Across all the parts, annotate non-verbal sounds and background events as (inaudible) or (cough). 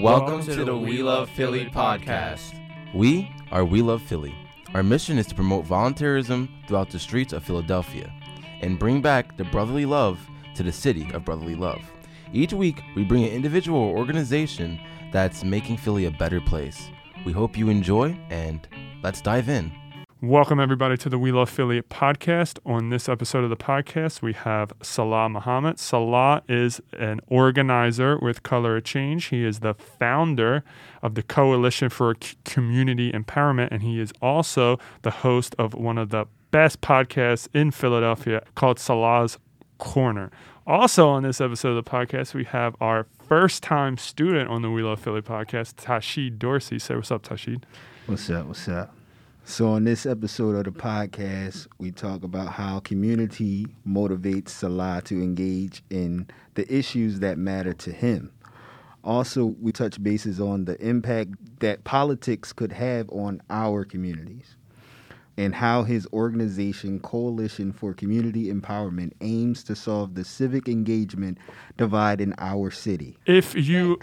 Welcome to the We Love Philly podcast. We are We Love Philly. Our mission is to promote volunteerism throughout the streets of Philadelphia and bring back the brotherly love to the city of brotherly love. Each week, we bring an individual or organization that's making Philly a better place. We hope you enjoy, and let's dive in. Welcome, everybody, to the We Love Philly podcast. On this episode of the podcast, we have Salaah Muhammad. Salaah is an organizer with Color of Change. He is the founder of the Coalition for Community Empowerment, and he is also the host of one of the best podcasts in Philadelphia called Salaah's Corner. Also, on this episode of the podcast, we have our first time student on the We Love Philly podcast, Tashid Dorsey. Say what's up, Tashid. What's up? What's up? So, on this episode of the podcast, we talk about how community motivates Salaah to engage in the issues that matter to him. Also, we touch bases on the impact that politics could have on our communities and how his organization, Coalition for Community Empowerment, aims to solve the civic engagement divide in our city. If you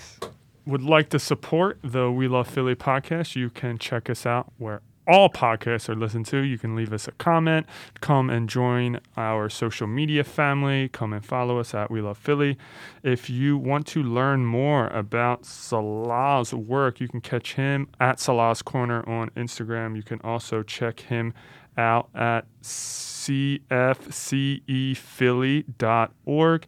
would like to support the We Love Philly podcast, you can check us out where all podcasts are listened to. You can leave us a comment, come and join our social media family, come and follow us at We Love Philly. If you want to learn more about Salaah's work, you can catch him at Salaah's Corner on Instagram. You can also check him out at cfcephilly.org.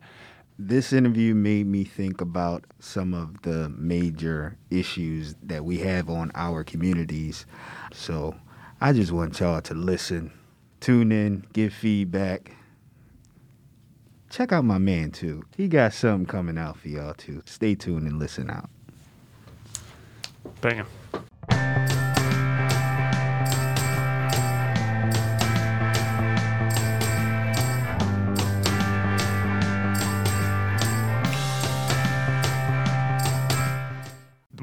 This interview made me think about some of the major issues that we have on our communities. So I just want y'all to listen, tune in, give feedback. Check out my man too. He got something coming out for y'all too. Stay tuned and listen out. Bam.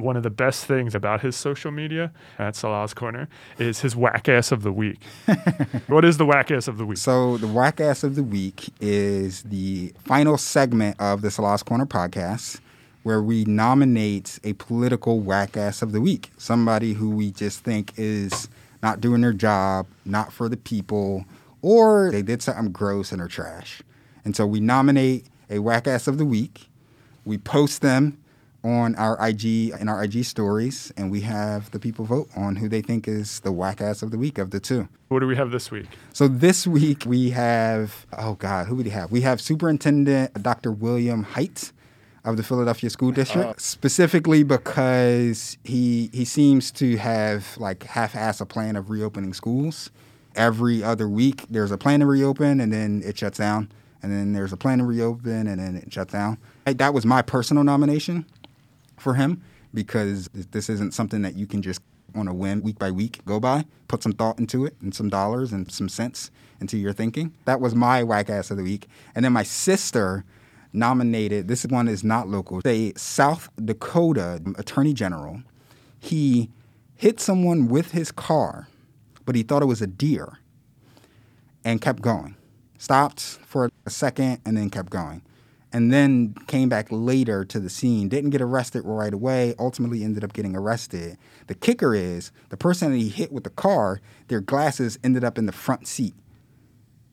One of the best things about his social media at Salaah's Corner is his whack ass of the week. (laughs) what is the whack ass of the week? So the whack ass of the week is the final segment of the Salaah's Corner podcast where we nominate a political whack ass of the week. Somebody who we just think is not doing their job, not for the people, or they did something gross and are trash. And so we nominate a whack ass of the week. We post them on our IG and our IG stories, and we have the people vote on who they think is the whack ass of the week of the two. What do we have this week? So this week we have oh god, who do we have? We have Superintendent Dr. William Hite of the Philadelphia School District, uh, specifically because he he seems to have like half-ass a plan of reopening schools. Every other week there's a plan to reopen and then it shuts down, and then there's a plan to reopen and then it shuts down. That was my personal nomination for him because this isn't something that you can just on a whim week by week go by. Put some thought into it and some dollars and some cents into your thinking. That was my whack ass of the week. And then my sister nominated, this one is not local, a South Dakota attorney general. He hit someone with his car, but he thought it was a deer and kept going. Stopped for a second and then kept going and then came back later to the scene. Didn't get arrested right away. Ultimately, ended up getting arrested. The kicker is the person that he hit with the car, their glasses ended up in the front seat.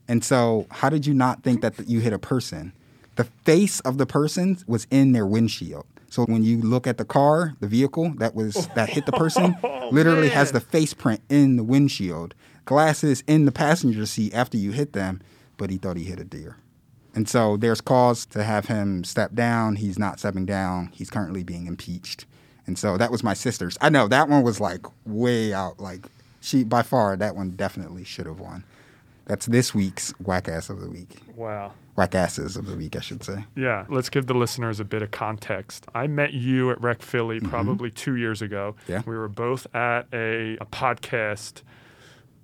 And so, how did you not think that you hit a person? The face of the person was in their windshield. So when you look at the car, the vehicle that was that hit the person, (laughs) oh, literally man. has the face print in the windshield. Glasses in the passenger seat after you hit them, but he thought he hit a deer. And so there's cause to have him step down. He's not stepping down. He's currently being impeached. And so that was my sister's. I know that one was like way out. Like she, by far, that one definitely should have won. That's this week's whack ass of the week. Wow. Whack asses of the week, I should say. Yeah. Let's give the listeners a bit of context. I met you at Rec Philly mm-hmm. probably two years ago. Yeah. We were both at a, a podcast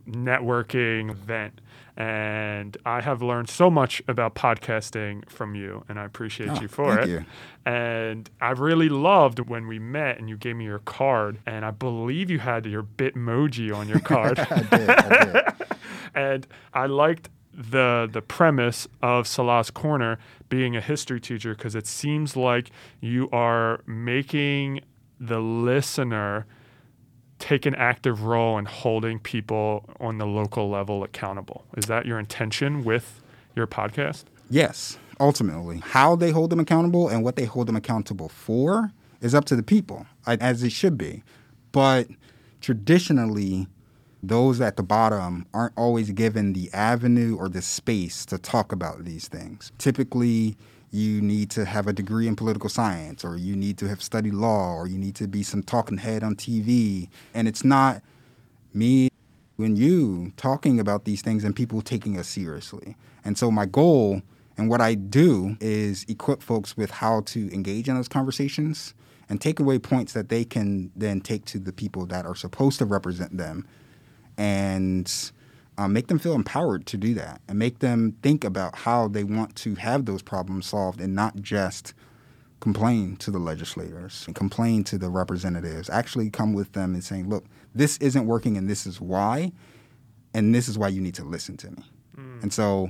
networking event and I have learned so much about podcasting from you, and I appreciate oh, you for it. You. And I really loved when we met and you gave me your card, and I believe you had your Bitmoji on your (laughs) card. I did. I did. (laughs) and I liked the the premise of Salaah's Corner being a history teacher because it seems like you are making the listener take an active role in holding people on the local level accountable. Is that your intention with your podcast? Yes, ultimately. How they hold them accountable and what they hold them accountable for is up to the people, as it should be. But traditionally, those at the bottom aren't always given the avenue or the space to talk about these things. Typically, you need to have a degree in political science, or you need to have studied law, or you need to be some talking head on TV. And it's not me and you talking about these things and people taking us seriously. And so, my goal and what I do is equip folks with how to engage in those conversations and take away points that they can then take to the people that are supposed to represent them and um, make them feel empowered to do that and make them think about how they want to have those problems solved and not just complain to the legislators and complain to the representatives. Actually, come with them and saying, look, this isn't working and this is why, and this is why you need to listen to me. Mm. And so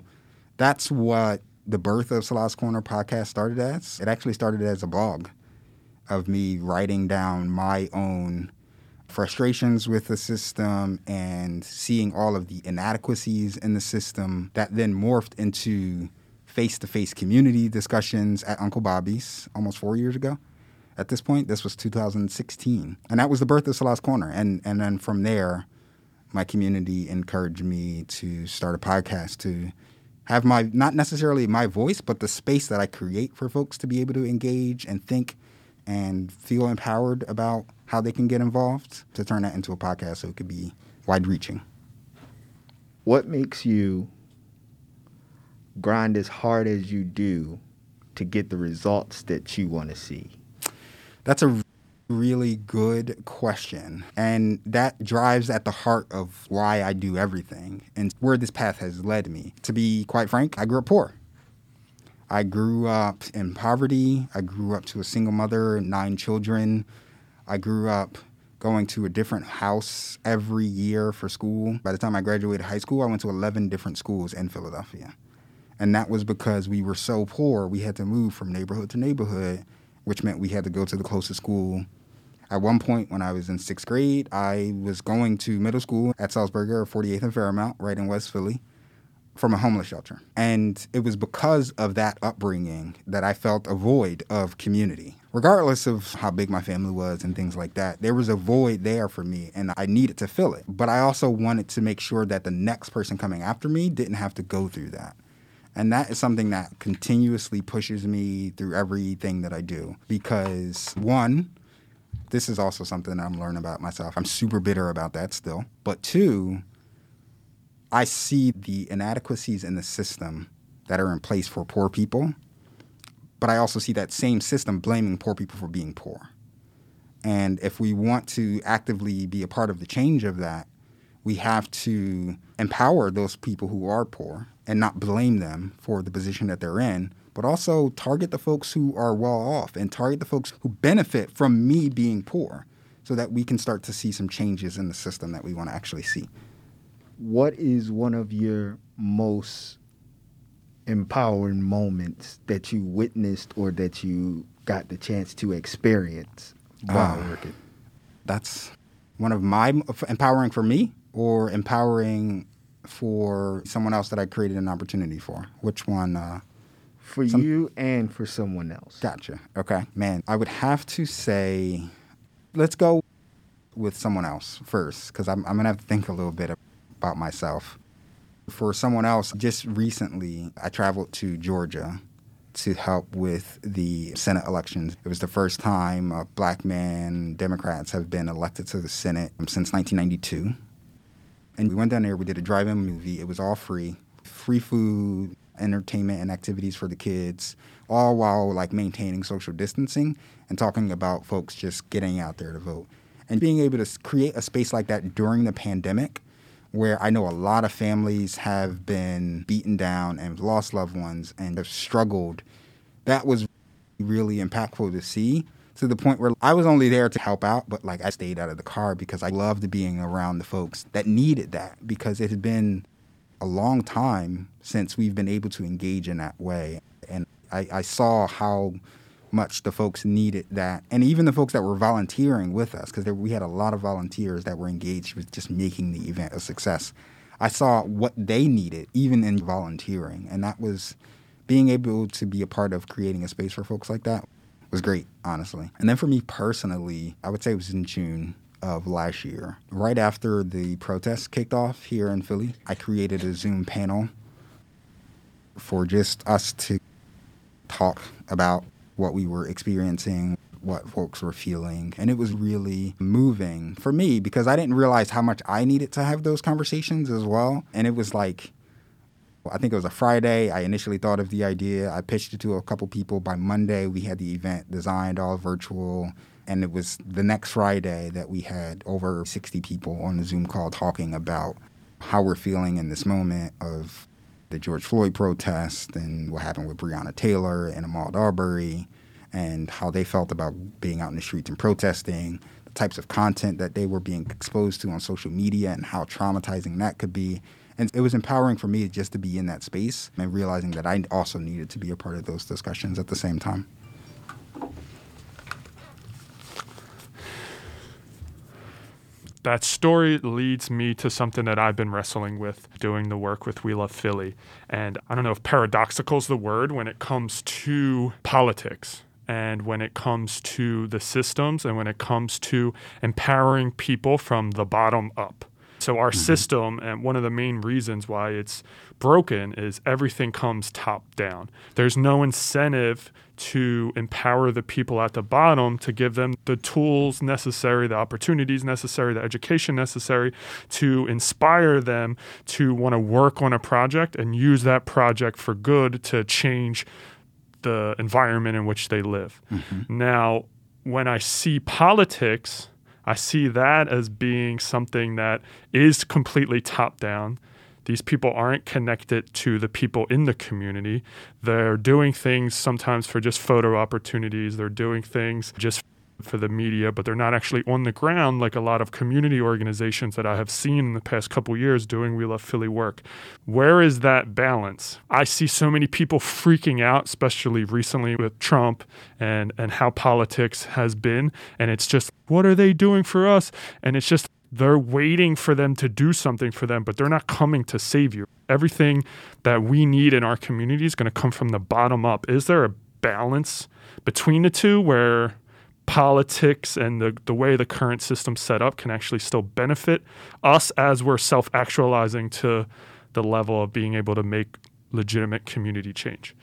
that's what the birth of Salaah's Corner podcast started as. It actually started as a blog of me writing down my own frustrations with the system and seeing all of the inadequacies in the system that then morphed into face to face community discussions at Uncle Bobbie's almost four years ago. At this point, this was 2016. And that was the birth of Salaah's Corner. And, and then from there, my community encouraged me to start a podcast to have my, not necessarily my voice, but the space that I create for folks to be able to engage and think and feel empowered about how they can get involved to turn that into a podcast so it could be wide reaching. What makes you grind as hard as you do to get the results that you want to see? That's a really good question. And that drives at the heart of why I do everything and where this path has led me. To be quite frank, I grew up poor. I grew up in poverty. I grew up to a single mother, nine children. I grew up going to a different house every year for school. By the time I graduated high school, I went to 11 different schools in Philadelphia. And that was because we were so poor, we had to move from neighborhood to neighborhood, which meant we had to go to the closest school. At one point, when I was in sixth grade, I was going to middle school at Sulzberger, 48th and Fairmount, right in West Philly from a homeless shelter. And it was because of that upbringing that I felt a void of community. Regardless of how big my family was and things like that, there was a void there for me and I needed to fill it. But I also wanted to make sure that the next person coming after me didn't have to go through that. And that is something that continuously pushes me through everything that I do. Because, one, this is also something I'm learning about myself. I'm super bitter about that still. But two, I see the inadequacies in the system that are in place for poor people, but I also see that same system blaming poor people for being poor. And if we want to actively be a part of the change of that, we have to empower those people who are poor and not blame them for the position that they're in, but also target the folks who are well off and target the folks who benefit from me being poor so that we can start to see some changes in the system that we want to actually see what is one of your most empowering moments that you witnessed or that you got the chance to experience while uh, working? That's one of my empowering for me or empowering for someone else that I created an opportunity for. Which one? Uh, for some... you and for someone else. Gotcha. Okay, man. I would have to say, let's go with someone else first because I'm, I'm gonna have to think a little bit about myself. For someone else, just recently, I traveled to Georgia to help with the Senate elections. It was the first time a black man, Democrats have been elected to the Senate since 1992. And we went down there, we did a drive in movie. It was all free free food, entertainment, and activities for the kids, all while like maintaining social distancing and talking about folks just getting out there to vote. And being able to create a space like that during the pandemic where I know a lot of families have been beaten down and lost loved ones and have struggled. That was really impactful to see to the point where I was only there to help out, but like I stayed out of the car because I loved being around the folks that needed that because it had been a long time since we've been able to engage in that way. And I, I saw how much the folks needed that. And even the folks that were volunteering with us, because we had a lot of volunteers that were engaged with just making the event a success. I saw what they needed, even in volunteering. And that was being able to be a part of creating a space for folks like that was great, honestly. And then for me personally, I would say it was in June of last year. Right after the protests kicked off here in Philly, I created a Zoom panel for just us to talk about what we were experiencing, what folks were feeling. And it was really moving for me because I didn't realize how much I needed to have those conversations as well. And it was like, I think it was a Friday. I initially thought of the idea. I pitched it to a couple people. By Monday, we had the event designed, all virtual. And it was the next Friday that we had over 60 people on the Zoom call talking about how we're feeling in this moment of the George Floyd protest and what happened with Breonna Taylor and Ahmaud Arbery and how they felt about being out in the streets and protesting, the types of content that they were being exposed to on social media and how traumatizing that could be. And it was empowering for me just to be in that space and realizing that I also needed to be a part of those discussions at the same time. That story leads me to something that I've been wrestling with doing the work with We Love Philly. And I don't know if paradoxical is the word when it comes to politics and when it comes to the systems and when it comes to empowering people from the bottom up. So, our mm-hmm. system, and one of the main reasons why it's broken, is everything comes top down. There's no incentive to empower the people at the bottom to give them the tools necessary, the opportunities necessary, the education necessary to inspire them to want to work on a project and use that project for good to change the environment in which they live. Mm-hmm. Now, when I see politics, I see that as being something that is completely top down these people aren't connected to the people in the community. They're doing things sometimes for just photo opportunities. They're doing things just for the media, but they're not actually on the ground like a lot of community organizations that I have seen in the past couple years doing We Love Philly work. Where is that balance? I see so many people freaking out, especially recently with Trump and and how politics has been, and it's just what are they doing for us? And it's just they're waiting for them to do something for them, but they're not coming to save you. Everything that we need in our community is going to come from the bottom up. Is there a balance between the two where politics and the, the way the current system's set up can actually still benefit us as we're self actualizing to the level of being able to make legitimate community change?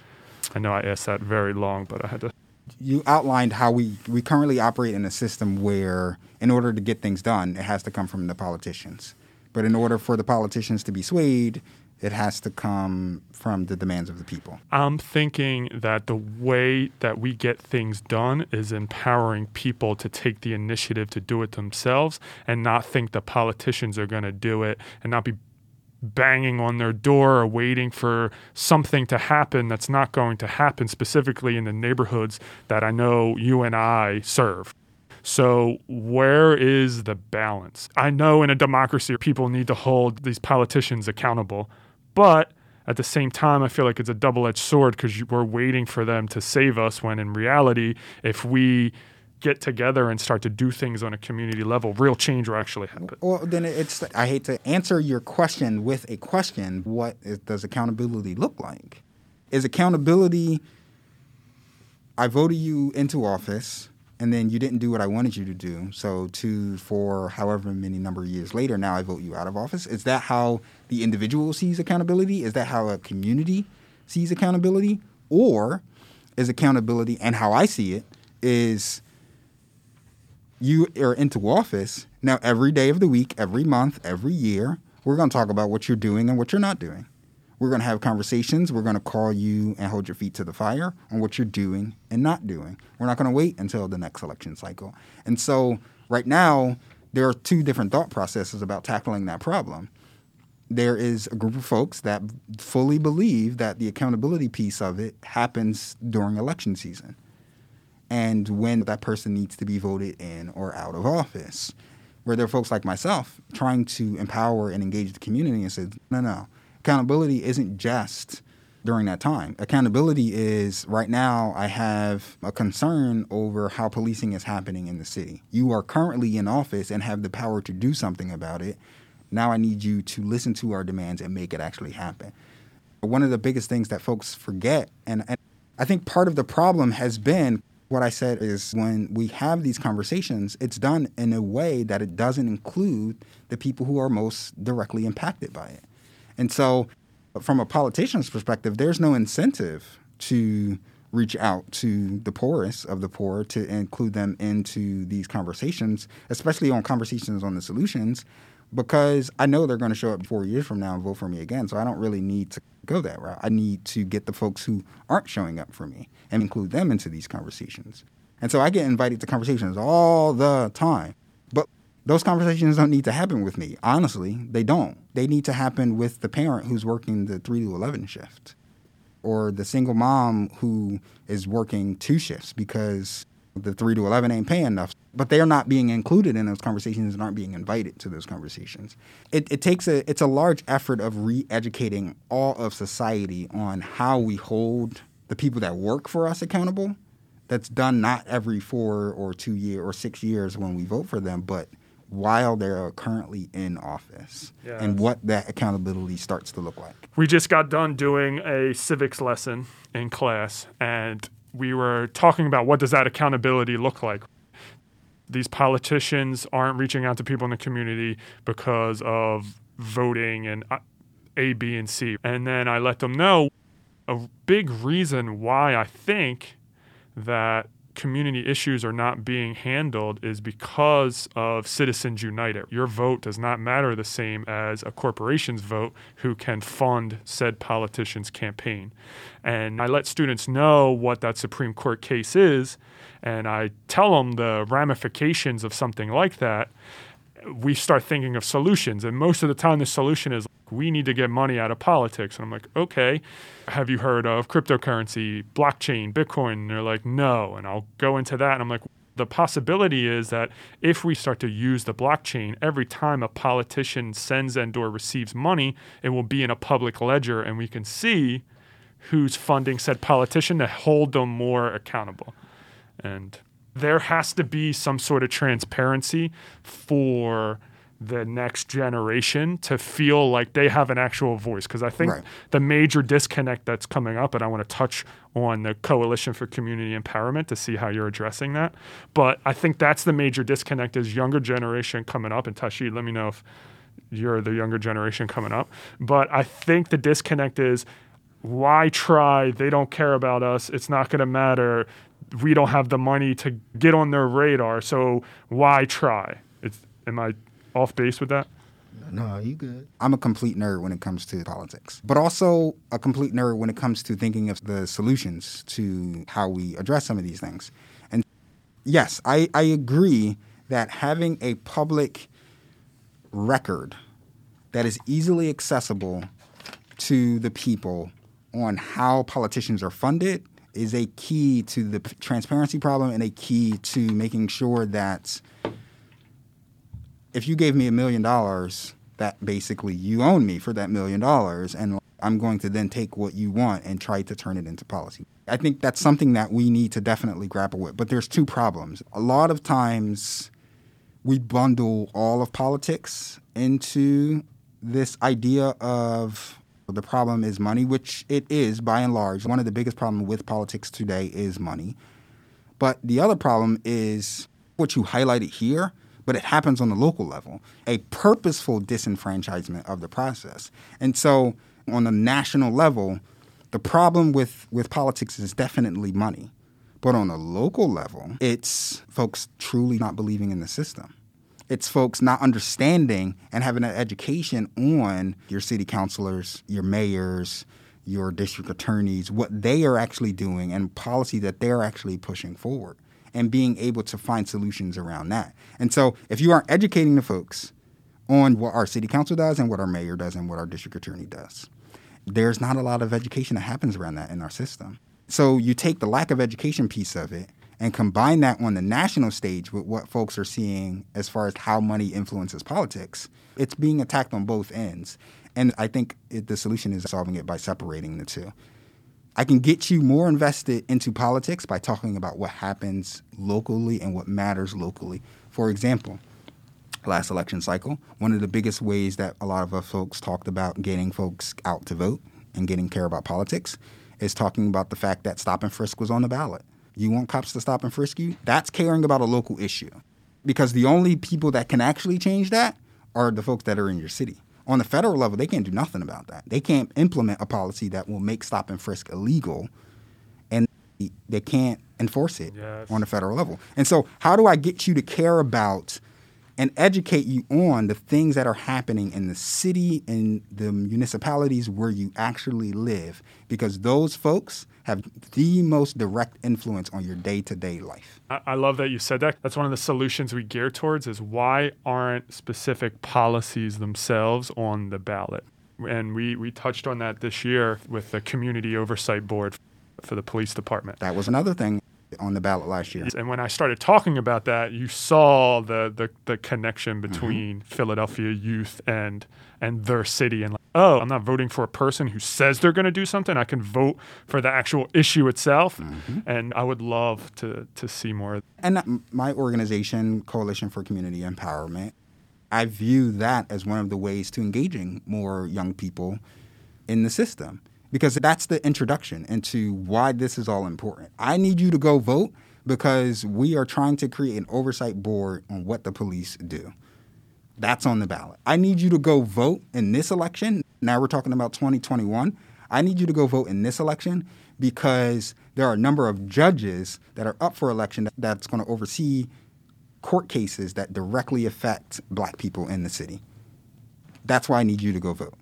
I know I asked that very long, but I had to you outlined how we, we currently operate in a system where, in order to get things done, it has to come from the politicians. But in order for the politicians to be swayed, it has to come from the demands of the people. I'm thinking that the way that we get things done is empowering people to take the initiative to do it themselves and not think the politicians are going to do it and not be banging on their door or waiting for something to happen that's not going to happen, specifically in the neighborhoods that I know you and I serve. So, where is the balance? I know in a democracy, people need to hold these politicians accountable, but at the same time, I feel like it's a double edged sword because we're waiting for them to save us when in reality, if we get together and start to do things on a community level, real change will actually happen. Well, then it's I hate to answer your question with a question. What is, does accountability look like? Is accountability I voted you into office and then you didn't do what I wanted you to do. So two, four, however many number of years later, now I vote you out of office. Is that how the individual sees accountability? Is that how a community sees accountability? Or is accountability and how I see it is you are into office, now every day of the week, every month, every year, we're going to talk about what you're doing and what you're not doing. We're going to have conversations. We're going to call you and hold your feet to the fire on what you're doing and not doing. We're not going to wait until the next election cycle. And so, right now, there are two different thought processes about tackling that problem. There is a group of folks that fully believe that the accountability piece of it happens during election season and when that person needs to be voted in or out of office. Where there are folks like myself trying to empower and engage the community and say, no, no, accountability isn't just during that time. Accountability is right now, I have a concern over how policing is happening in the city. You are currently in office and have the power to do something about it. Now I need you to listen to our demands and make it actually happen. One of the biggest things that folks forget, and, and I think part of the problem has been what I said is when we have these conversations, it's done in a way that it doesn't include the people who are most directly impacted by it. And so, from a politician's perspective, there's no incentive to reach out to the poorest of the poor to include them into these conversations, especially on conversations on the solutions, because I know they're going to show up four years from now and vote for me again. So I don't really need to go that route. I need to get the folks who aren't showing up for me and include them into these conversations. And so I get invited to conversations all the time. But those conversations don't need to happen with me. Honestly, they don't. They need to happen with the parent who's working the 3 to 11 shift or the single mom who is working two shifts because the 3 to 11 ain't paying enough but they are not being included in those conversations and aren't being invited to those conversations it, it takes a it's a large effort of re-educating all of society on how we hold the people that work for us accountable that's done not every four or two year or six years when we vote for them but while they're currently in office yes. and what that accountability starts to look like we just got done doing a civics lesson in class and we were talking about what does that accountability look like. These politicians aren't reaching out to people in the community because of voting and uh, A, B, and C. And then I let them know a big reason why I think that community issues are not being handled is because of Citizens United. Your vote does not matter the same as a corporation's vote who can fund said politician's campaign. And I let students know what that Supreme Court case is, and I tell them the ramifications of something like that. We start thinking of solutions, and most of the time, the solution is we need to get money out of politics. And I'm like, okay, have you heard of cryptocurrency, blockchain, Bitcoin? And they're like, no. And I'll go into that. And I'm like, the possibility is that if we start to use the blockchain every time a politician sends and or receives money it will be in a public ledger and we can see who's funding said politician to hold them more accountable and there has to be some sort of transparency for the next generation to feel like they have an actual voice. Because I think right. the major disconnect that's coming up, and I want to touch on the Coalition for Community Empowerment to see how you're addressing that. But I think that's the major disconnect is younger generation coming up. And Tashi, let me know if you're the younger generation coming up. But I think the disconnect is why try? They don't care about us. It's not going to matter. We don't have the money to get on their radar. So why try? It's, am I off base with that? No, you good. I'm a complete nerd when it comes to politics, but also a complete nerd when it comes to thinking of the solutions to how we address some of these things. And yes, I, I agree that having a public record that is easily accessible to the people on how politicians are funded is a key to the transparency problem and a key to making sure that if you gave me a million dollars, that basically you own me for that million dollars, and I'm going to then take what you want and try to turn it into policy. I think that's something that we need to definitely grapple with. But there's two problems. A lot of times we bundle all of politics into this idea of the problem is money, which it is by and large. One of the biggest problems with politics today is money. But the other problem is what you highlighted here but it happens on the local level, a purposeful disenfranchisement of the process. And so on the national level, the problem with, with politics is definitely money. But on a local level, it's folks truly not believing in the system. It's folks not understanding and having an education on your city councilors, your mayors, your district attorneys, what they are actually doing and policy that they're actually pushing forward and being able to find solutions around that. And so if you aren't educating the folks on what our city council does and what our mayor does and what our district attorney does, there's not a lot of education that happens around that in our system. So you take the lack of education piece of it and combine that on the national stage with what folks are seeing as far as how money influences politics, it's being attacked on both ends. And I think it, the solution is solving it by separating the two. I can get you more invested into politics by talking about what happens locally and what matters locally. For example, last election cycle, one of the biggest ways that a lot of us folks talked about getting folks out to vote and getting care about politics is talking about the fact that stop and frisk was on the ballot. You want cops to stop and frisk you? That's caring about a local issue. Because the only people that can actually change that are the folks that are in your city. On the federal level, they can't do nothing about that. They can't implement a policy that will make stop and frisk illegal, and they can't enforce it Yes. on the federal level. And so, how do I get you to care about and educate you on the things that are happening in the city and the municipalities where you actually live? Because those folks have the most direct influence on your day to day life. I, I love that you said that. That's one of the solutions we gear towards is why aren't specific policies themselves on the ballot? And we, we touched on that this year with the community oversight board for the police department. That was another thing on the ballot last year. And when I started talking about that, you saw the the, the connection mm-hmm. between Philadelphia youth and and their city and like, oh, I'm not voting for a person who says they're going to do something. I can vote for the actual issue itself. Mm-hmm. And I would love to to see more. And um, my organization, Coalition for Community Empowerment, I view that as one of the ways to engaging more young people in the system because that's the introduction into why this is all important. I need you to go vote because we are trying to create an oversight board on what the police do. That's on the ballot. I need you to go vote in this election. Now we're talking about 2021. I need you to go vote in this election because there are a number of judges that are up for election that's going to oversee court cases that directly affect black people in the city. That's why I need you to go vote.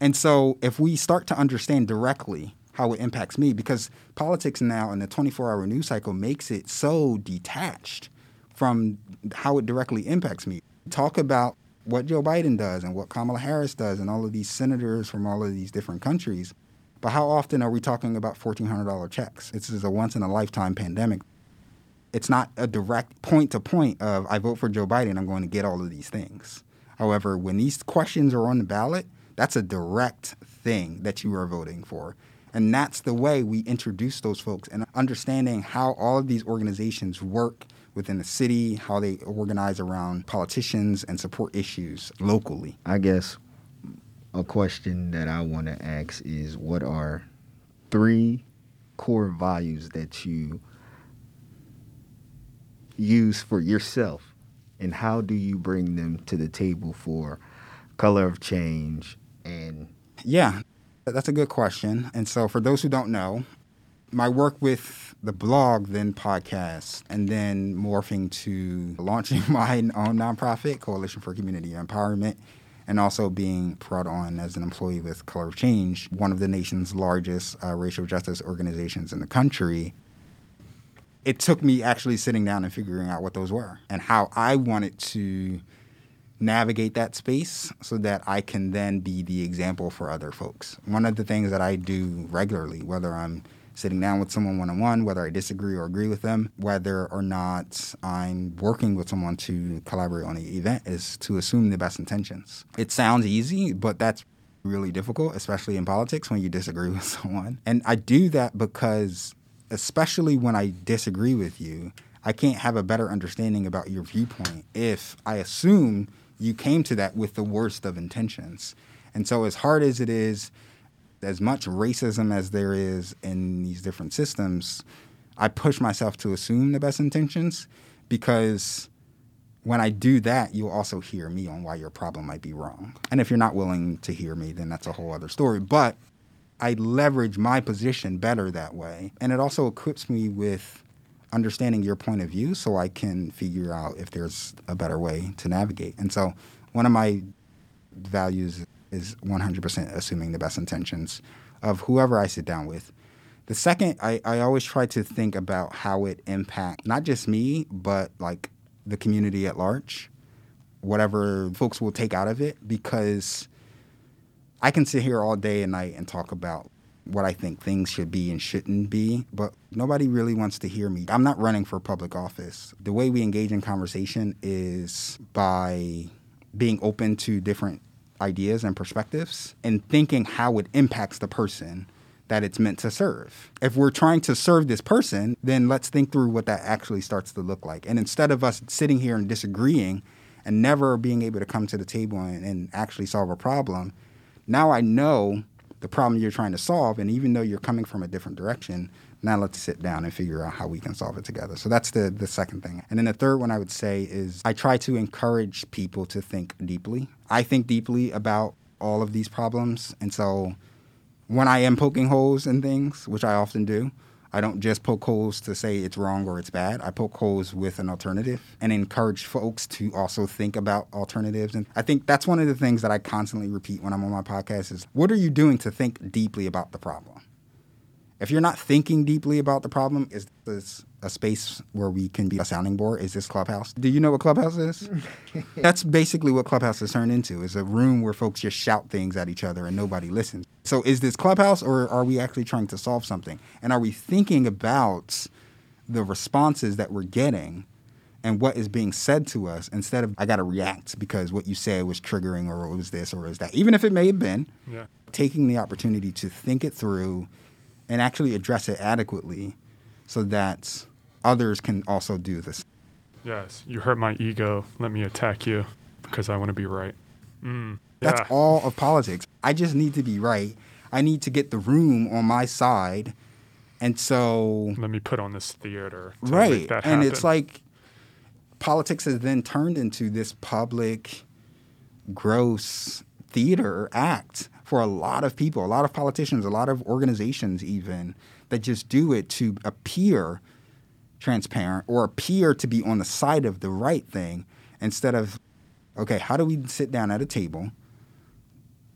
And so if we start to understand directly how it impacts me, because politics now in the 24 hour news cycle makes it so detached from how it directly impacts me. Talk about what Joe Biden does and what Kamala Harris does and all of these senators from all of these different countries. But how often are we talking about $1,400 checks? This is a once in a lifetime pandemic. It's not a direct point to point of I vote for Joe Biden, I'm going to get all of these things. However, when these questions are on the ballot, that's a direct thing that you are voting for. And that's the way we introduce those folks and understanding how all of these organizations work within the city, how they organize around politicians and support issues locally. I guess a question that I want to ask is what are three core values that you use for yourself and how do you bring them to the table for color of change and Yeah, that's a good question. And so, for those who don't know, my work with the blog, then podcast, and then morphing to launching (laughs) my own nonprofit, Coalition for Community Empowerment, and also being brought on as an employee with Color of Change, one of the nation's largest uh, racial justice organizations in the country. It took me actually sitting down and figuring out what those were and how I wanted to navigate that space so that I can then be the example for other folks. One of the things that I do regularly, whether I'm sitting down with someone one on one, whether I disagree or agree with them, whether or not I'm working with someone to collaborate on an event, is to assume the best intentions. It sounds easy, but that's really difficult, especially in politics when you disagree (laughs) with someone. And I do that because, especially when I disagree with you, I can't have a better understanding about your viewpoint if I assume you came to that with the worst of intentions. And so, as hard as it is, as much racism as there is in these different systems, I push myself to assume the best intentions because when I do that, you'll also hear me on why your problem might be wrong. And if you're not willing to hear me, then that's a whole other story. But I leverage my position better that way. And it also equips me with understanding your point of view so I can figure out if there's a better way to navigate. And so one of my values is 100% assuming the best intentions of whoever I sit down with. The second, I, I always try to think about how it impacts not just me, but like the community at large, whatever folks will take out of it, because I can sit here all day and night and talk about what I think things should be and shouldn't be, but nobody really wants to hear me. I'm not running for public office. The way we engage in conversation is by being open to different ideas and perspectives and thinking how it impacts the person that it's meant to serve. If we're trying to serve this person, then let's think through what that actually starts to look like. And instead of us sitting here and disagreeing and never being able to come to the table and, and actually solve a problem, now I know the problem you're trying to solve. And even though you're coming from a different direction, now let's sit down and figure out how we can solve it together. So that's the, the second thing. And then the third one I would say is I try to encourage people to think deeply. I think deeply about all of these problems. And so when I am poking holes in things, which I often do, I don't just poke holes to say it's wrong or it's bad. I poke holes with an alternative and encourage folks to also think about alternatives. And I think that's one of the things that I constantly repeat when I'm on my podcast is what are you doing to think deeply about the problem? If you're not thinking deeply about the problem, is this a space where we can be a sounding board? Is this Clubhouse? Do you know what Clubhouse is? (laughs) That's basically what Clubhouse has turned into. Is a room where folks just shout things at each other and nobody listens. So is this Clubhouse or are we actually trying to solve something? And are we thinking about the responses that we're getting and what is being said to us instead of I got to react because what you said was triggering or it was this or it was that, even if it may have been. Yeah. Taking the opportunity to think it through and actually address it adequately so that others can also do this. Yes. You hurt my ego. Let me attack you because I want to be right. Mm. That's all of politics. I just need to be right. I need to get the room on my side. And so Let me put on this theater. right and it's like politics has then turned into this public gross theater act for a lot of people a lot of politicians a lot of organizations even that just do it to appear transparent or appear to be on the side of the right thing instead of okay how do we sit down at a table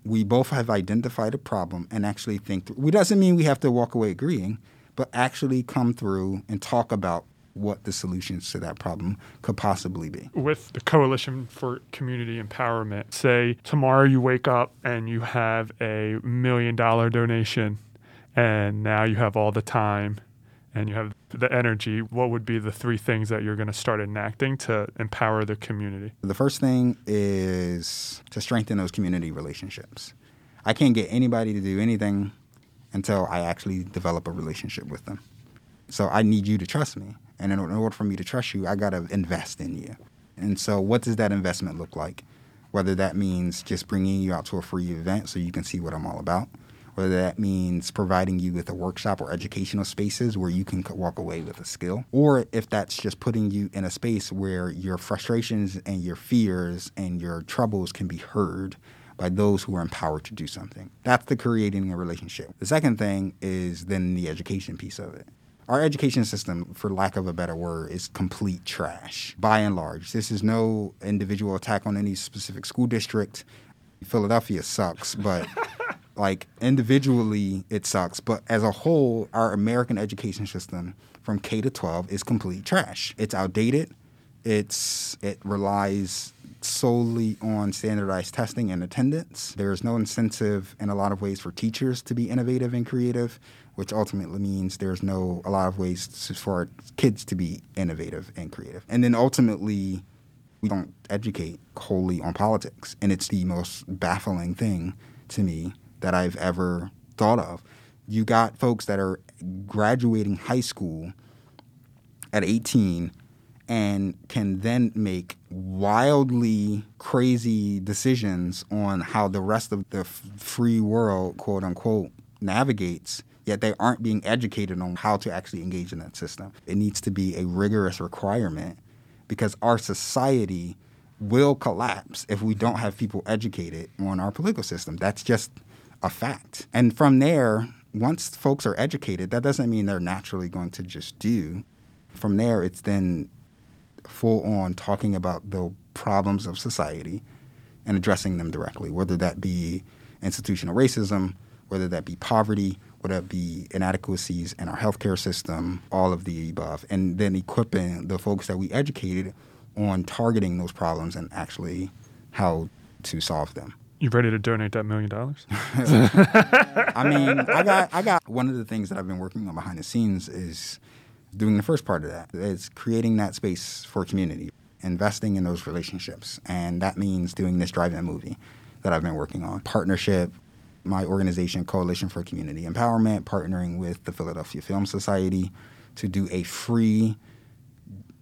we both have identified a problem and actually think through. It doesn't mean we have to walk away agreeing, but actually come through and talk about what the solutions to that problem could possibly be. with the Coalition for Community Empowerment, say tomorrow you wake up and you have a million dollar donation, and now you have all the time and you have the energy, what would be the three things that you're going to start enacting to empower the community? The first thing is to strengthen those community relationships. I can't get anybody to do anything until I actually develop a relationship with them. So I need you to trust me. And in order for me to trust you, I got to invest in you. And so, what does that investment look like? Whether that means just bringing you out to a free event so you can see what I'm all about, whether that means providing you with a workshop or educational spaces where you can walk away with a skill, or if that's just putting you in a space where your frustrations and your fears and your troubles can be heard by those who are empowered to do something. That's the creating a relationship. The second thing is then the education piece of it. Our education system, for lack of a better word, is complete trash by and large. This is no individual attack on any specific school district. Philadelphia sucks, but (laughs) like individually it sucks. But as a whole, our American education system from K to 12 is complete trash. It's outdated. It's it relies solely on standardized testing and attendance. There's no incentive in a lot of ways for teachers to be innovative and creative, which ultimately means there's no a lot of ways for kids to be innovative and creative. And then ultimately we don't educate wholly on politics. And it's the most baffling thing to me that I've ever thought of. You got folks that are graduating high school at 18 and can then make wildly crazy decisions on how the rest of the f- free world, quote unquote, navigates, yet they aren't being educated on how to actually engage in that system. It needs to be a rigorous requirement because our society will collapse if we don't have people educated on our political system. That's just a fact. And from there, once folks are educated, that doesn't mean they're naturally going to just do. From there, it's then full on talking about the problems of society and addressing them directly, whether that be institutional racism, whether that be poverty, whether that be inadequacies in our healthcare system, all of the above, and then equipping the folks that we educated on targeting those problems and actually how to solve them. You ready to donate that million dollars? (laughs) I mean, I got I got one of the things that I've been working on behind the scenes is doing the first part of that. It's creating that space for community, investing in those relationships. And that means doing this drive-in movie that I've been working on. Partnership my organization, Coalition for Community Empowerment, partnering with the Philadelphia Film Society to do a free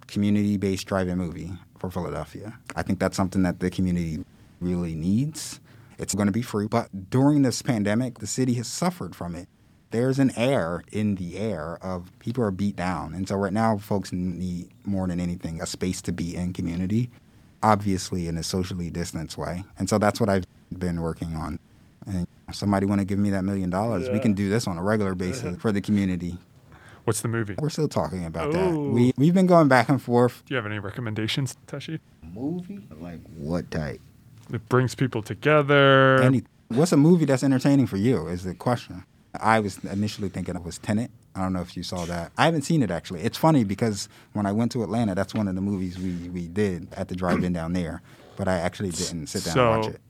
community based drive in movie for Philadelphia. I think that's something that the community really needs. It's going to be free. But during this pandemic, the city has suffered from it. There's an air in the air of people are beat down. And so right now, folks need more than anything a space to be in community, obviously in a socially distanced way. And so that's what I've been working on. And if somebody want to give me that million dollars, we can do this on a regular basis for the community. What's the movie? We're still talking about that. We, we've been going back and forth. Do you have any recommendations, Tashi? Movie? Like what type? It brings people together. Any, what's a movie that's entertaining for you is the question. I was initially thinking it was Tenet. I don't know if you saw that. I haven't seen it actually. It's funny because when I went to Atlanta, that's one of the movies we, we did at the drive-in down there. But I actually didn't sit down and watch it.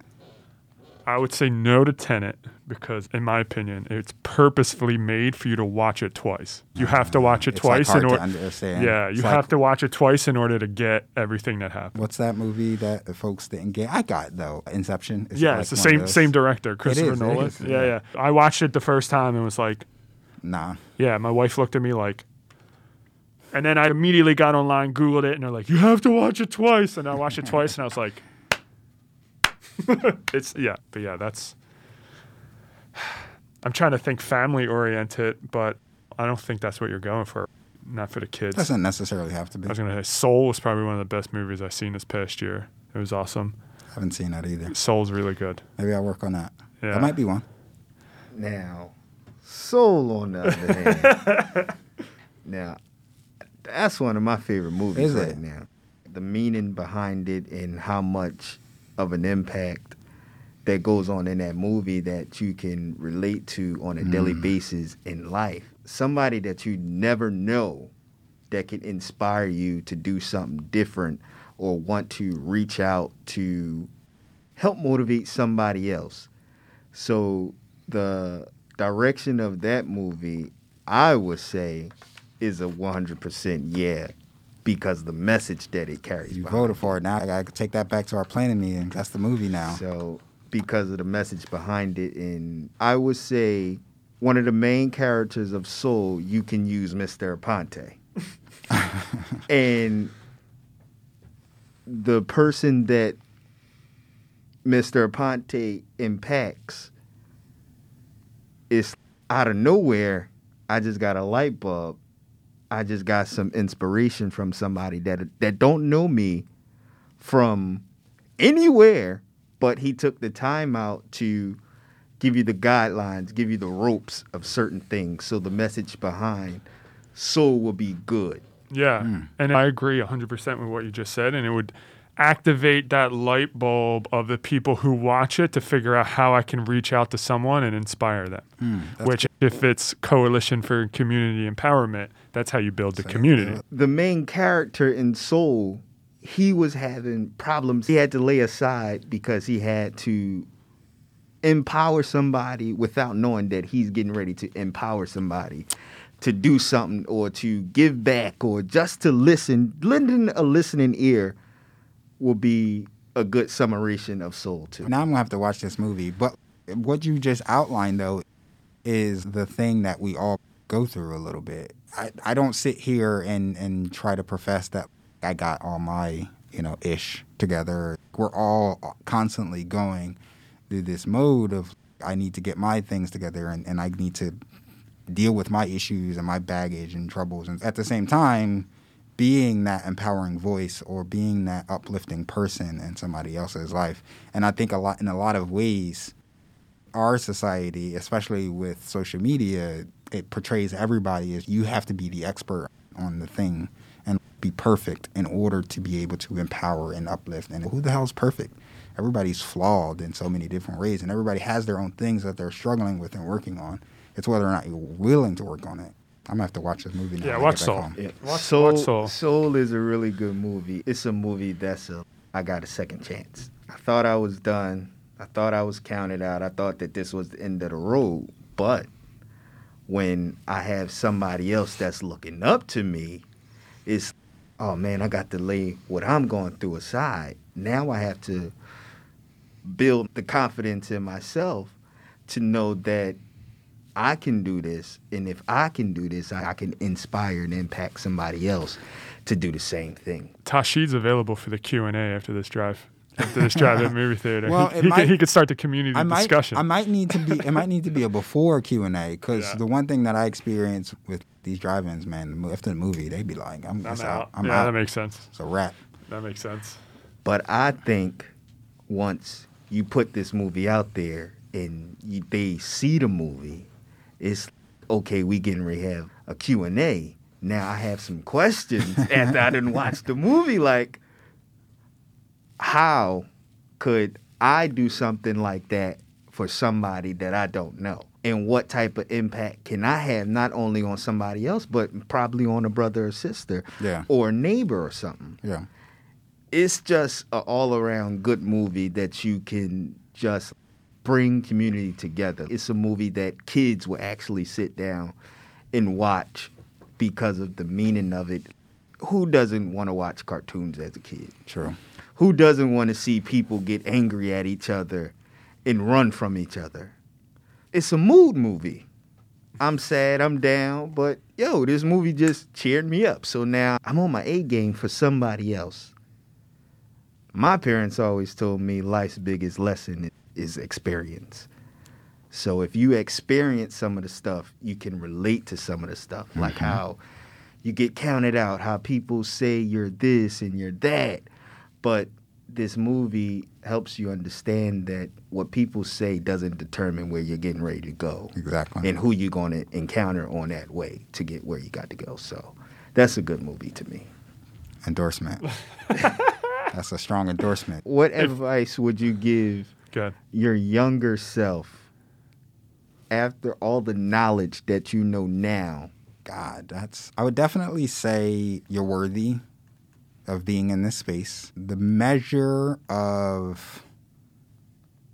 I would say no to Tenet because, in my opinion, it's purposefully made for you to watch it twice. You mm-hmm. have to watch it It's, like, twice hard in order. Yeah, It's you like- have to watch it twice in order to get everything that happened. What's that movie that folks didn't get? I got though. Inception. Is yeah, like it's the same same director, Christopher is, Nolan. is, yeah, yeah. yeah. I watched it the first time and was like, Nah. yeah. My wife looked at me like, and then I immediately got online, Googled it, and they're like, you have to watch it twice. And I watched it twice, and I was like, (laughs) it's yeah, but yeah, that's. I'm trying to think family oriented, but I don't think that's what you're going for. Not for the kids. Doesn't necessarily have to be. I was gonna say Soul was probably one of the best movies I've seen this past year. It was awesome. I haven't seen that either. Soul's really good. Maybe I'll work on that. Yeah. That might be one. Now, Soul on the other hand. (laughs) now, that's one of my favorite movies Is right it? now. The meaning behind it and how much of an impact that goes on in that movie that you can relate to on a daily Mm. basis in life. Somebody that you never know that can inspire you to do something different or want to reach out to help motivate somebody else. So the direction of that movie, I would say, is a 100% yeah because the message that it carries. You voted for it. Now I gotta take that back to our planning meeting. That's the movie now. So because of the message behind it, and I would say one of the main characters of Soul, you can use Mr. Aponte. (laughs) and the person that Mr. Aponte impacts is out of nowhere. I just got a light bulb. I just got some inspiration from somebody that that don't know me from anywhere, but he took the time out to give you the guidelines, give you the ropes of certain things, so the message behind soul will be good. Yeah. Hmm. And I agree 100% with what you just said. And it would activate that light bulb of the people who watch it to figure out how I can reach out to someone and inspire them. Hmm, Which, if it's Coalition for Community Empowerment, that's how you build the So community. do. The main character in Soul, he was having problems he had to lay aside because he had to empower somebody without knowing that he's getting ready to empower somebody to do something or to give back or just to listen. Lending a listening ear will be a good summation of Soul too. Now I'm gonna have to watch this movie. But what you just outlined though is the thing that we all go through a little bit. I, I don't sit here and, and try to profess that I got all my, you know, ish together. We're all constantly going through this mode of I need to get my things together and, and I need to deal with my issues and my baggage and troubles. And at the same time, being that empowering voice or being that uplifting person in somebody else's life. And I think a lot in a lot of ways, our society, especially with social media, it portrays everybody as you have to be the expert on the thing and be perfect in order to be able to empower and uplift. And who the hell is perfect? Everybody's flawed in so many different ways, and everybody has their own things that they're struggling with and working on. It's whether or not you're willing to work on it. I'm gonna have to watch this movie now. Yeah, I watch Soul. Yeah. Watch- Soul, watch Soul. Soul is a really good movie. It's a movie that's a I got a second chance. I thought I was done. I thought I was counted out. I thought that this was the end of the road. But when I have somebody else that's looking up to me, it's oh man, I got to lay what I'm going through aside. Now I have to build the confidence in myself to know that I can do this, and if I can do this, I, can inspire and impact somebody else to do the same thing. Tashid's available for the Q and A after this drive. After this drive at movie theater, Well, he, he, might- could, he could start the community I might, discussion. I might need to be. It might need to be a before Q and A because Yeah. the one thing that I experience with these drive-ins, man, after the movie, they be like, "I'm, I'm out. out. I'm yeah, out. that makes sense. it's a wrap." That makes sense. But I think once you put this movie out there and you, they see the movie, it's okay. We getting ready to have a Q and A. Now I have some questions after I didn't watch the movie. Like, how could I do something like that for somebody that I don't know? And what type of impact can I have not only on somebody else, but probably on a brother or sister Yeah. or a neighbor or something? Yeah. it's just an all around good movie that you can just bring community together. It's a movie that kids will actually sit down and watch because of the meaning of it. Who doesn't want to watch cartoons as a kid? True. Who doesn't want to see people get angry at each other and run from each other? It's a mood movie. I'm sad, I'm down, but yo, this movie just cheered me up. So now I'm on my A game for somebody else. My parents always told me life's biggest lesson is experience. So if you experience some of the stuff, you can relate to some of the stuff, like mm-hmm. how you get counted out, how people say you're this and you're that. But this movie helps you understand that what people say doesn't determine where you're getting ready to go Exactly. and who you're going to encounter on that way to get where you got to go. So that's a good movie to me. endorsement. (laughs) That's a strong endorsement. What advice would you give Good. your younger self after all the knowledge that you know now? God, that's. I would definitely say you're worthy of being in this space. The measure of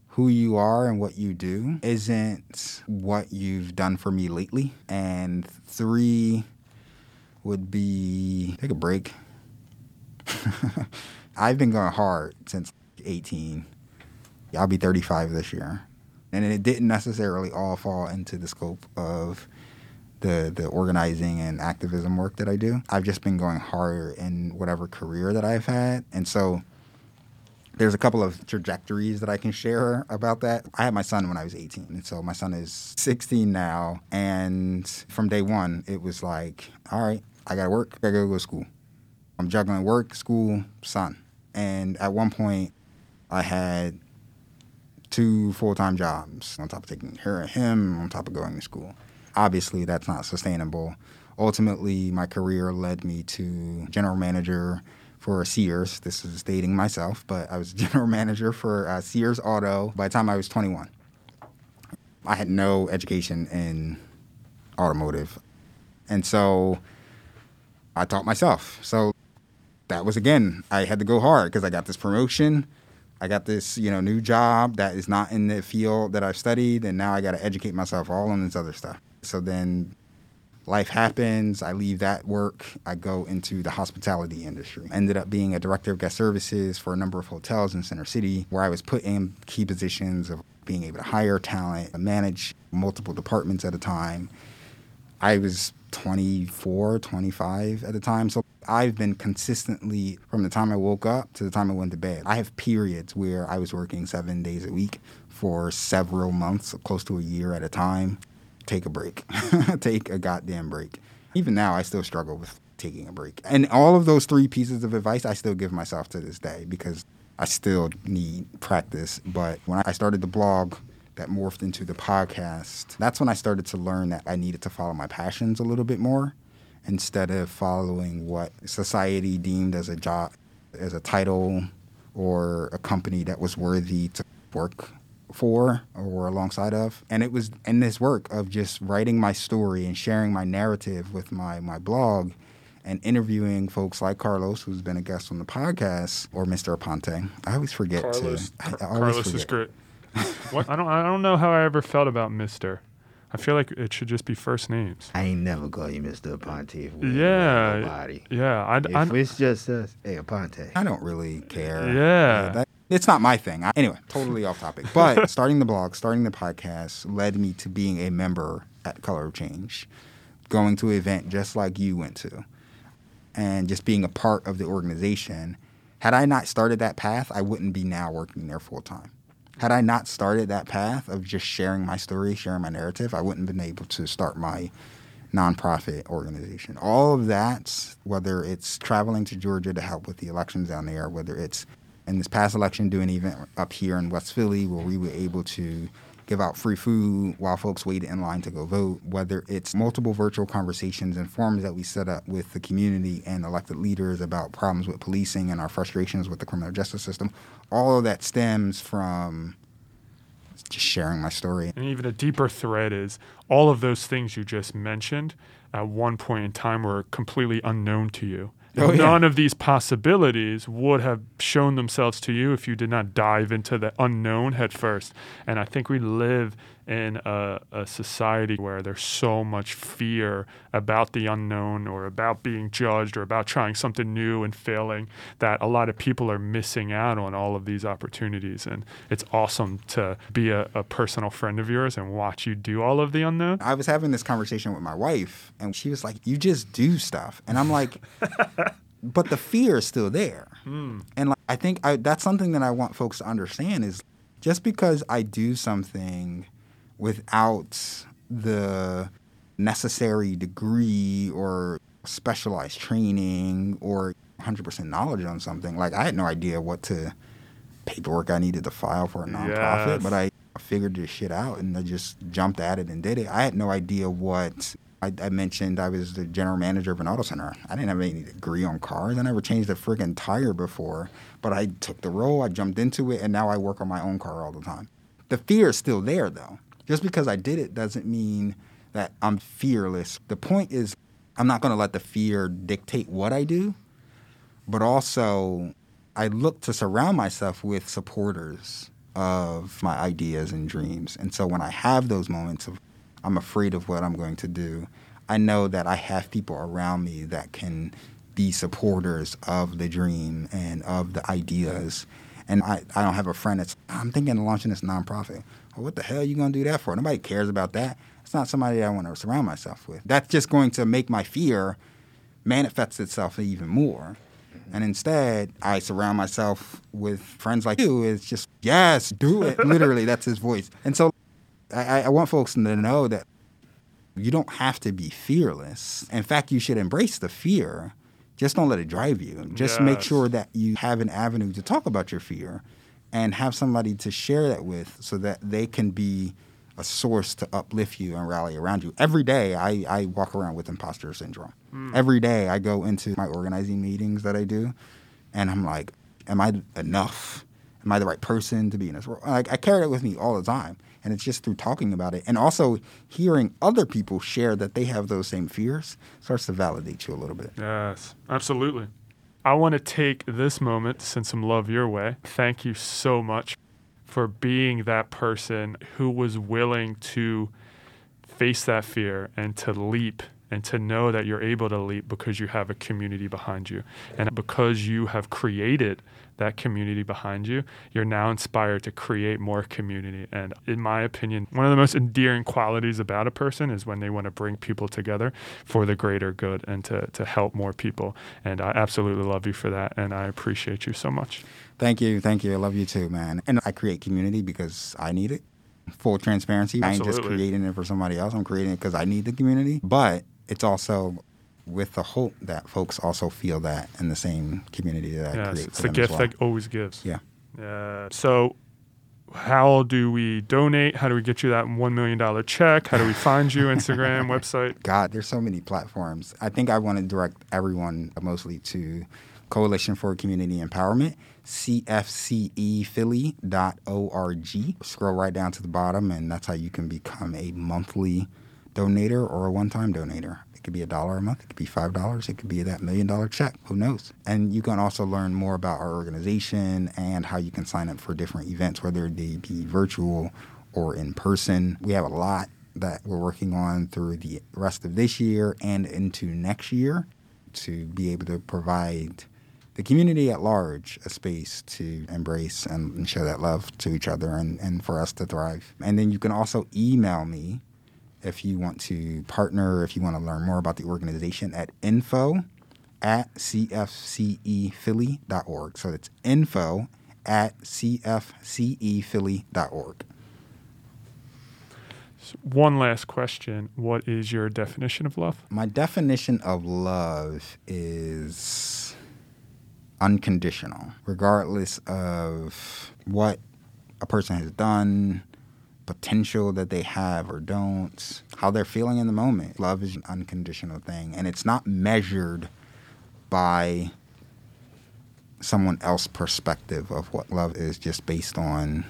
who you are and what you do isn't what you've done for me lately. And three would be take a break. (laughs) I've been going hard since 18. I'll be 35 this year. And it didn't necessarily all fall into the scope of the the organizing and activism work that I do. I've just been going harder in whatever career that I've had. And so there's a couple of trajectories that I can share about that. I had my son when I was 18, and so my son is 16 now. And from day one, it was like, all right, I gotta work, I gotta go to school. I'm juggling work, school, son. And at one point, I had two full time jobs on top of taking care of him, on top of going to school. Obviously, that's not sustainable. Ultimately, my career led me to general manager for Sears. This is dating myself, but I was (laughs) general manager for uh, Sears Auto by the time I was 21. I had no education in automotive. And so I taught myself. So that was again, I had to go hard because I got this promotion. I got this, you know, new job that is not in the field that I've studied, and now I got to educate myself all on this other stuff. So then life happens. I leave that work. I go into the hospitality industry. Ended up being a director of guest services for a number of hotels in Center City, where I was put in key positions of being able to hire talent, manage multiple departments at a time. I was 24, 25 at the time. So I've been consistently, from the time I woke up to the time I went to bed, I have periods where I was working seven days a week for several months, close to a year at a time. Take a break. (laughs) Take a goddamn break. Even now, I still struggle with taking a break. And all of those three pieces of advice, I still give myself to this day because I still need practice. But when I started the blog, that morphed into the podcast. That's when I started to learn that I needed to follow my passions a little bit more instead of following what society deemed as a job, as a title or a company that was worthy to work for or alongside of. And it was in this work of just writing my story and sharing my narrative with my, my blog and interviewing folks like Carlos, who's been a guest on the podcast, or Mr. Aponte. I always forget Carlos, to. I, I always Carlos is forget. great. (laughs) what? I don't. I don't know how I ever felt about Mister. I feel like it should just be first names. I ain't never call you Mr. Aponte if we Yeah, nobody. yeah. I, If I, it's just us, hey Aponte. I don't really care. Yeah. that, It's not my thing. I, anyway, (laughs) totally off topic. But starting the blog, starting the podcast led me to being a member at Color of Change, going to an event just like you went to, and just being a part of the organization. Had I not started that path, I wouldn't be now working there full time. Had I not started that path of just sharing my story, sharing my narrative, I wouldn't have been able to start my nonprofit organization. All of that, whether it's traveling to Georgia to help with the elections down there, whether it's in this past election doing an event up here in West Philly where we were able to give out free food while folks waited in line to go vote, whether it's multiple virtual conversations and forums that we set up with the community and elected leaders about problems with policing and our frustrations with the criminal justice system, all of that stems from just sharing my story. And even a deeper thread is all of those things you just mentioned at one point in time were completely unknown to you. Oh, yeah. None of these possibilities would have shown themselves to you if you did not dive into the unknown head first. And I think we live in a, a society where there's so much fear about the unknown or about being judged or about trying something new and failing that a lot of people are missing out on all of these opportunities. And it's awesome to be a, a personal friend of yours and watch you do all of the unknown. I was having this conversation with my wife, and she was like, "You just do stuff," and I'm like, (laughs) "But the fear is still there." Hmm. And like, I think I, that's something that I want folks to understand is just because I do something without the necessary degree or specialized training or 100% knowledge on something, like I had no idea what to paperwork I needed to file for a nonprofit, Yes. but I figured this shit out and I just jumped at it and did it. I had no idea what I, I mentioned. I was the general manager of an auto center. I didn't have any degree on cars. I never changed a friggin' tire before, but I took the role. I jumped into it, and now I work on my own car all the time. The fear is still there, though. Just because I did it doesn't mean that I'm fearless. The point is, I'm not going to let the fear dictate what I do, but also I look to surround myself with supporters of my ideas and dreams. And so when I have those moments of I'm afraid of what I'm going to do, I know that I have people around me that can be supporters of the dream and of the ideas. And I, I don't have a friend that's, I'm thinking of launching this nonprofit. Well, what the hell are you going to do that for? Nobody cares about that. It's not somebody that I want to surround myself with. That's just going to make my fear manifest itself even more. And instead, I surround myself with friends like you. It's just, yes, do it. (laughs) Literally, that's his voice. And so I, I want folks to know that you don't have to be fearless. In fact, you should embrace the fear. Just don't let it drive you. Just make sure that you have an avenue to talk about your fear and have somebody to share that with so that they can be a source to uplift you and rally around you. Every day, I, I walk around with imposter syndrome. Hmm. Every day, I go into my organizing meetings that I do, and I'm like, am I enough? Am I the right person to be in this world? Like, I carry that with me all the time. And it's just through talking about it and also hearing other people share that they have those same fears starts to validate you a little bit. Yes, absolutely. I want to take this moment to send some love your way. Thank you so much for being that person who was willing to face that fear and to leap and to know that you're able to leap because you have a community behind you. And because you have created that community behind you, you're now inspired to create more community. And in my opinion, one of the most endearing qualities about a person is when they want to bring people together for the greater good and to, to help more people. And I absolutely love you for that. And I appreciate you so much. Thank you. Thank you. I love you too, man. And I create community because I need it. Full transparency. I ain't just creating it for somebody else. I'm creating it because I need the community. But it's also with the hope that folks also feel that in the same community that I Yes, create it's the gift well. that always gives. Yeah. Uh, so, how do we donate? How do we get you that $1 million check? How do we find you? (laughs) Instagram, website? God, there's so many platforms. I think I want to direct everyone mostly to Coalition for Community Empowerment, cfcephilly.org. Scroll right down to the bottom, and that's how you can become a monthly donator or a one time donator. It could be a dollar a month, it could be five dollars, it could be that million dollar check. Who knows? And you can also learn more about our organization and how you can sign up for different events, whether they be virtual or in person. We have a lot that we're working on through the rest of this year and into next year to be able to provide the community at large a space to embrace and, show that love to each other and, and for us to thrive. And then you can also email me if you want to partner, if you want to learn more about the organization at info at cfcephilly.org. So it's info at cfcephilly.org. One last question. What is your definition of love? My definition of love is unconditional, regardless of what a person has done, potential that they have or don't, how they're feeling in the moment. Love is an unconditional thing, and it's not measured by someone else's perspective of what love is, just based on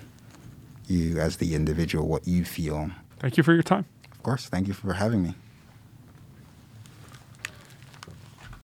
you as the individual, what you feel. Thank you for your time. Of course, thank you for having me.